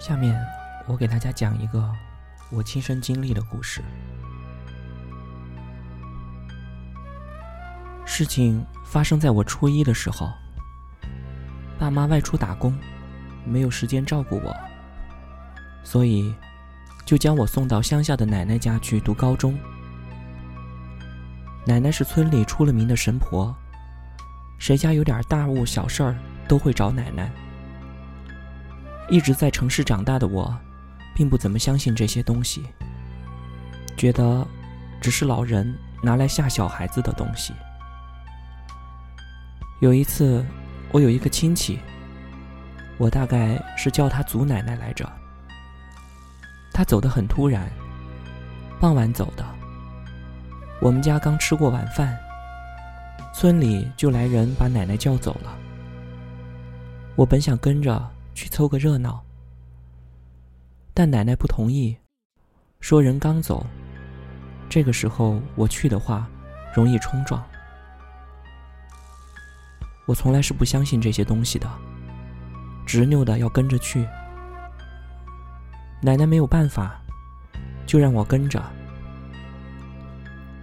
下面我给大家讲一个我亲身经历的故事。事情发生在我初一的时候，爸妈外出打工，没有时间照顾我，所以就将我送到乡下的奶奶家去读高中。奶奶是村里出了名的神婆，谁家有点大物小事儿都会找奶奶。一直在城市长大的我，并不怎么相信这些东西，觉得只是老人拿来吓小孩子的东西。有一次，我有一个亲戚，我大概是叫他祖奶奶来着，他走得很突然，傍晚走的。我们家刚吃过晚饭，村里就来人把奶奶叫走了。我本想跟着。去凑个热闹，但奶奶不同意，说人刚走，这个时候我去的话，容易冲撞。我从来是不相信这些东西的，执拗的要跟着去。奶奶没有办法，就让我跟着。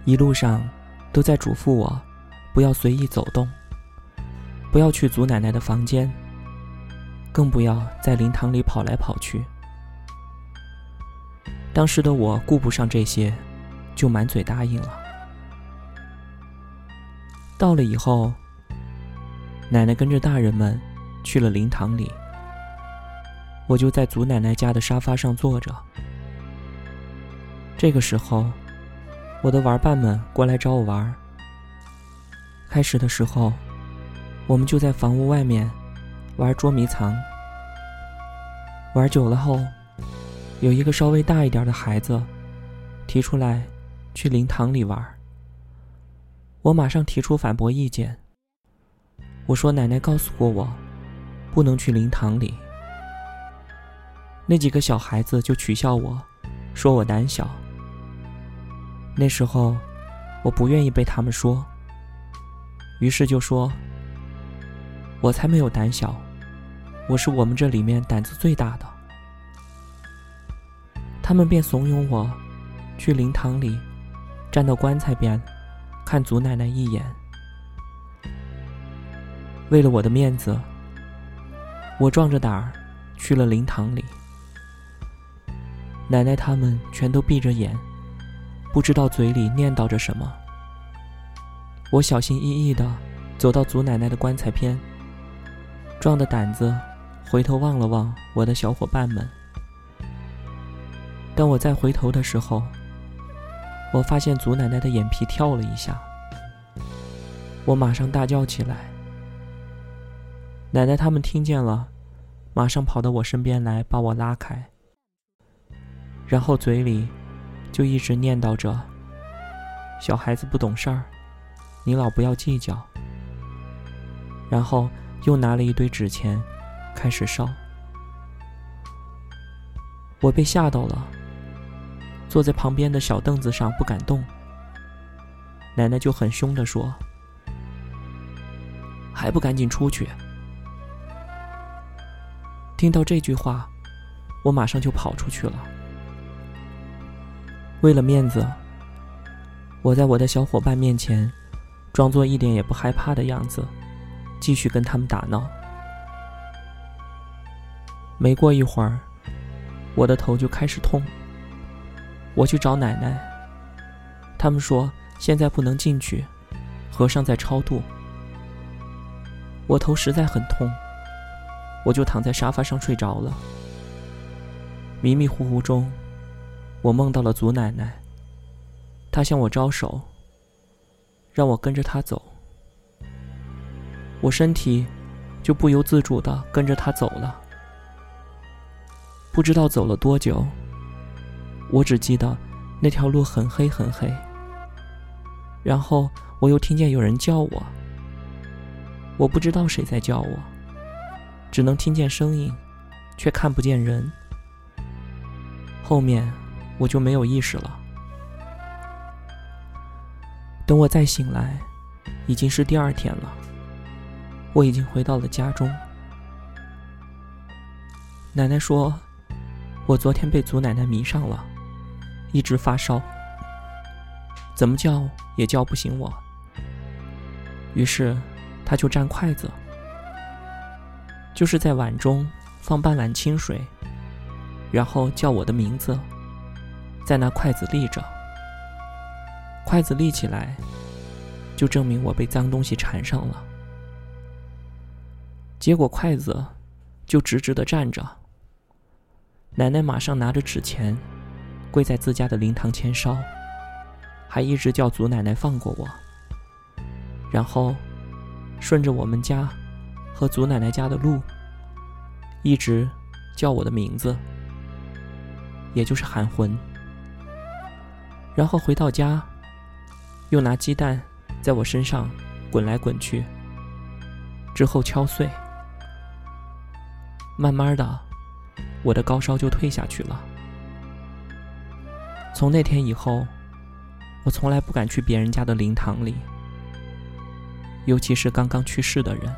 一路上都在嘱咐我，不要随意走动，不要去祖奶奶的房间。更不要在灵堂里跑来跑去。当时的我顾不上这些，就满嘴答应了。到了以后，奶奶跟着大人们去了灵堂里，我就在祖奶奶家的沙发上坐着。这个时候，我的玩伴们过来找我玩。开始的时候，我们就在房屋外面。玩捉迷藏，玩久了后，有一个稍微大一点的孩子提出来去灵堂里玩。我马上提出反驳意见。我说：“奶奶告诉过我，不能去灵堂里。”那几个小孩子就取笑我，说我胆小。那时候我不愿意被他们说，于是就说：“我才没有胆小。”我是我们这里面胆子最大的，他们便怂恿我去灵堂里，站到棺材边，看祖奶奶一眼。为了我的面子，我壮着胆儿去了灵堂里。奶奶他们全都闭着眼，不知道嘴里念叨着什么。我小心翼翼的走到祖奶奶的棺材边，壮的胆子。回头望了望我的小伙伴们，当我再回头的时候，我发现祖奶奶的眼皮跳了一下，我马上大叫起来。奶奶他们听见了，马上跑到我身边来把我拉开，然后嘴里就一直念叨着：“小孩子不懂事儿，你老不要计较。”然后又拿了一堆纸钱。开始烧，我被吓到了，坐在旁边的小凳子上不敢动。奶奶就很凶的说：“还不赶紧出去！”听到这句话，我马上就跑出去了。为了面子，我在我的小伙伴面前，装作一点也不害怕的样子，继续跟他们打闹。没过一会儿，我的头就开始痛。我去找奶奶，他们说现在不能进去，和尚在超度。我头实在很痛，我就躺在沙发上睡着了。迷迷糊糊中，我梦到了祖奶奶，她向我招手，让我跟着她走。我身体就不由自主的跟着她走了。不知道走了多久，我只记得那条路很黑很黑。然后我又听见有人叫我，我不知道谁在叫我，只能听见声音，却看不见人。后面我就没有意识了。等我再醒来，已经是第二天了。我已经回到了家中。奶奶说。我昨天被祖奶奶迷上了，一直发烧，怎么叫也叫不醒我。于是，他就蘸筷子，就是在碗中放半碗清水，然后叫我的名字，在那筷子立着。筷子立起来，就证明我被脏东西缠上了。结果筷子就直直的站着。奶奶马上拿着纸钱，跪在自家的灵堂前烧，还一直叫祖奶奶放过我。然后，顺着我们家和祖奶奶家的路，一直叫我的名字，也就是喊魂。然后回到家，又拿鸡蛋在我身上滚来滚去，之后敲碎，慢慢的。我的高烧就退下去了。从那天以后，我从来不敢去别人家的灵堂里，尤其是刚刚去世的人。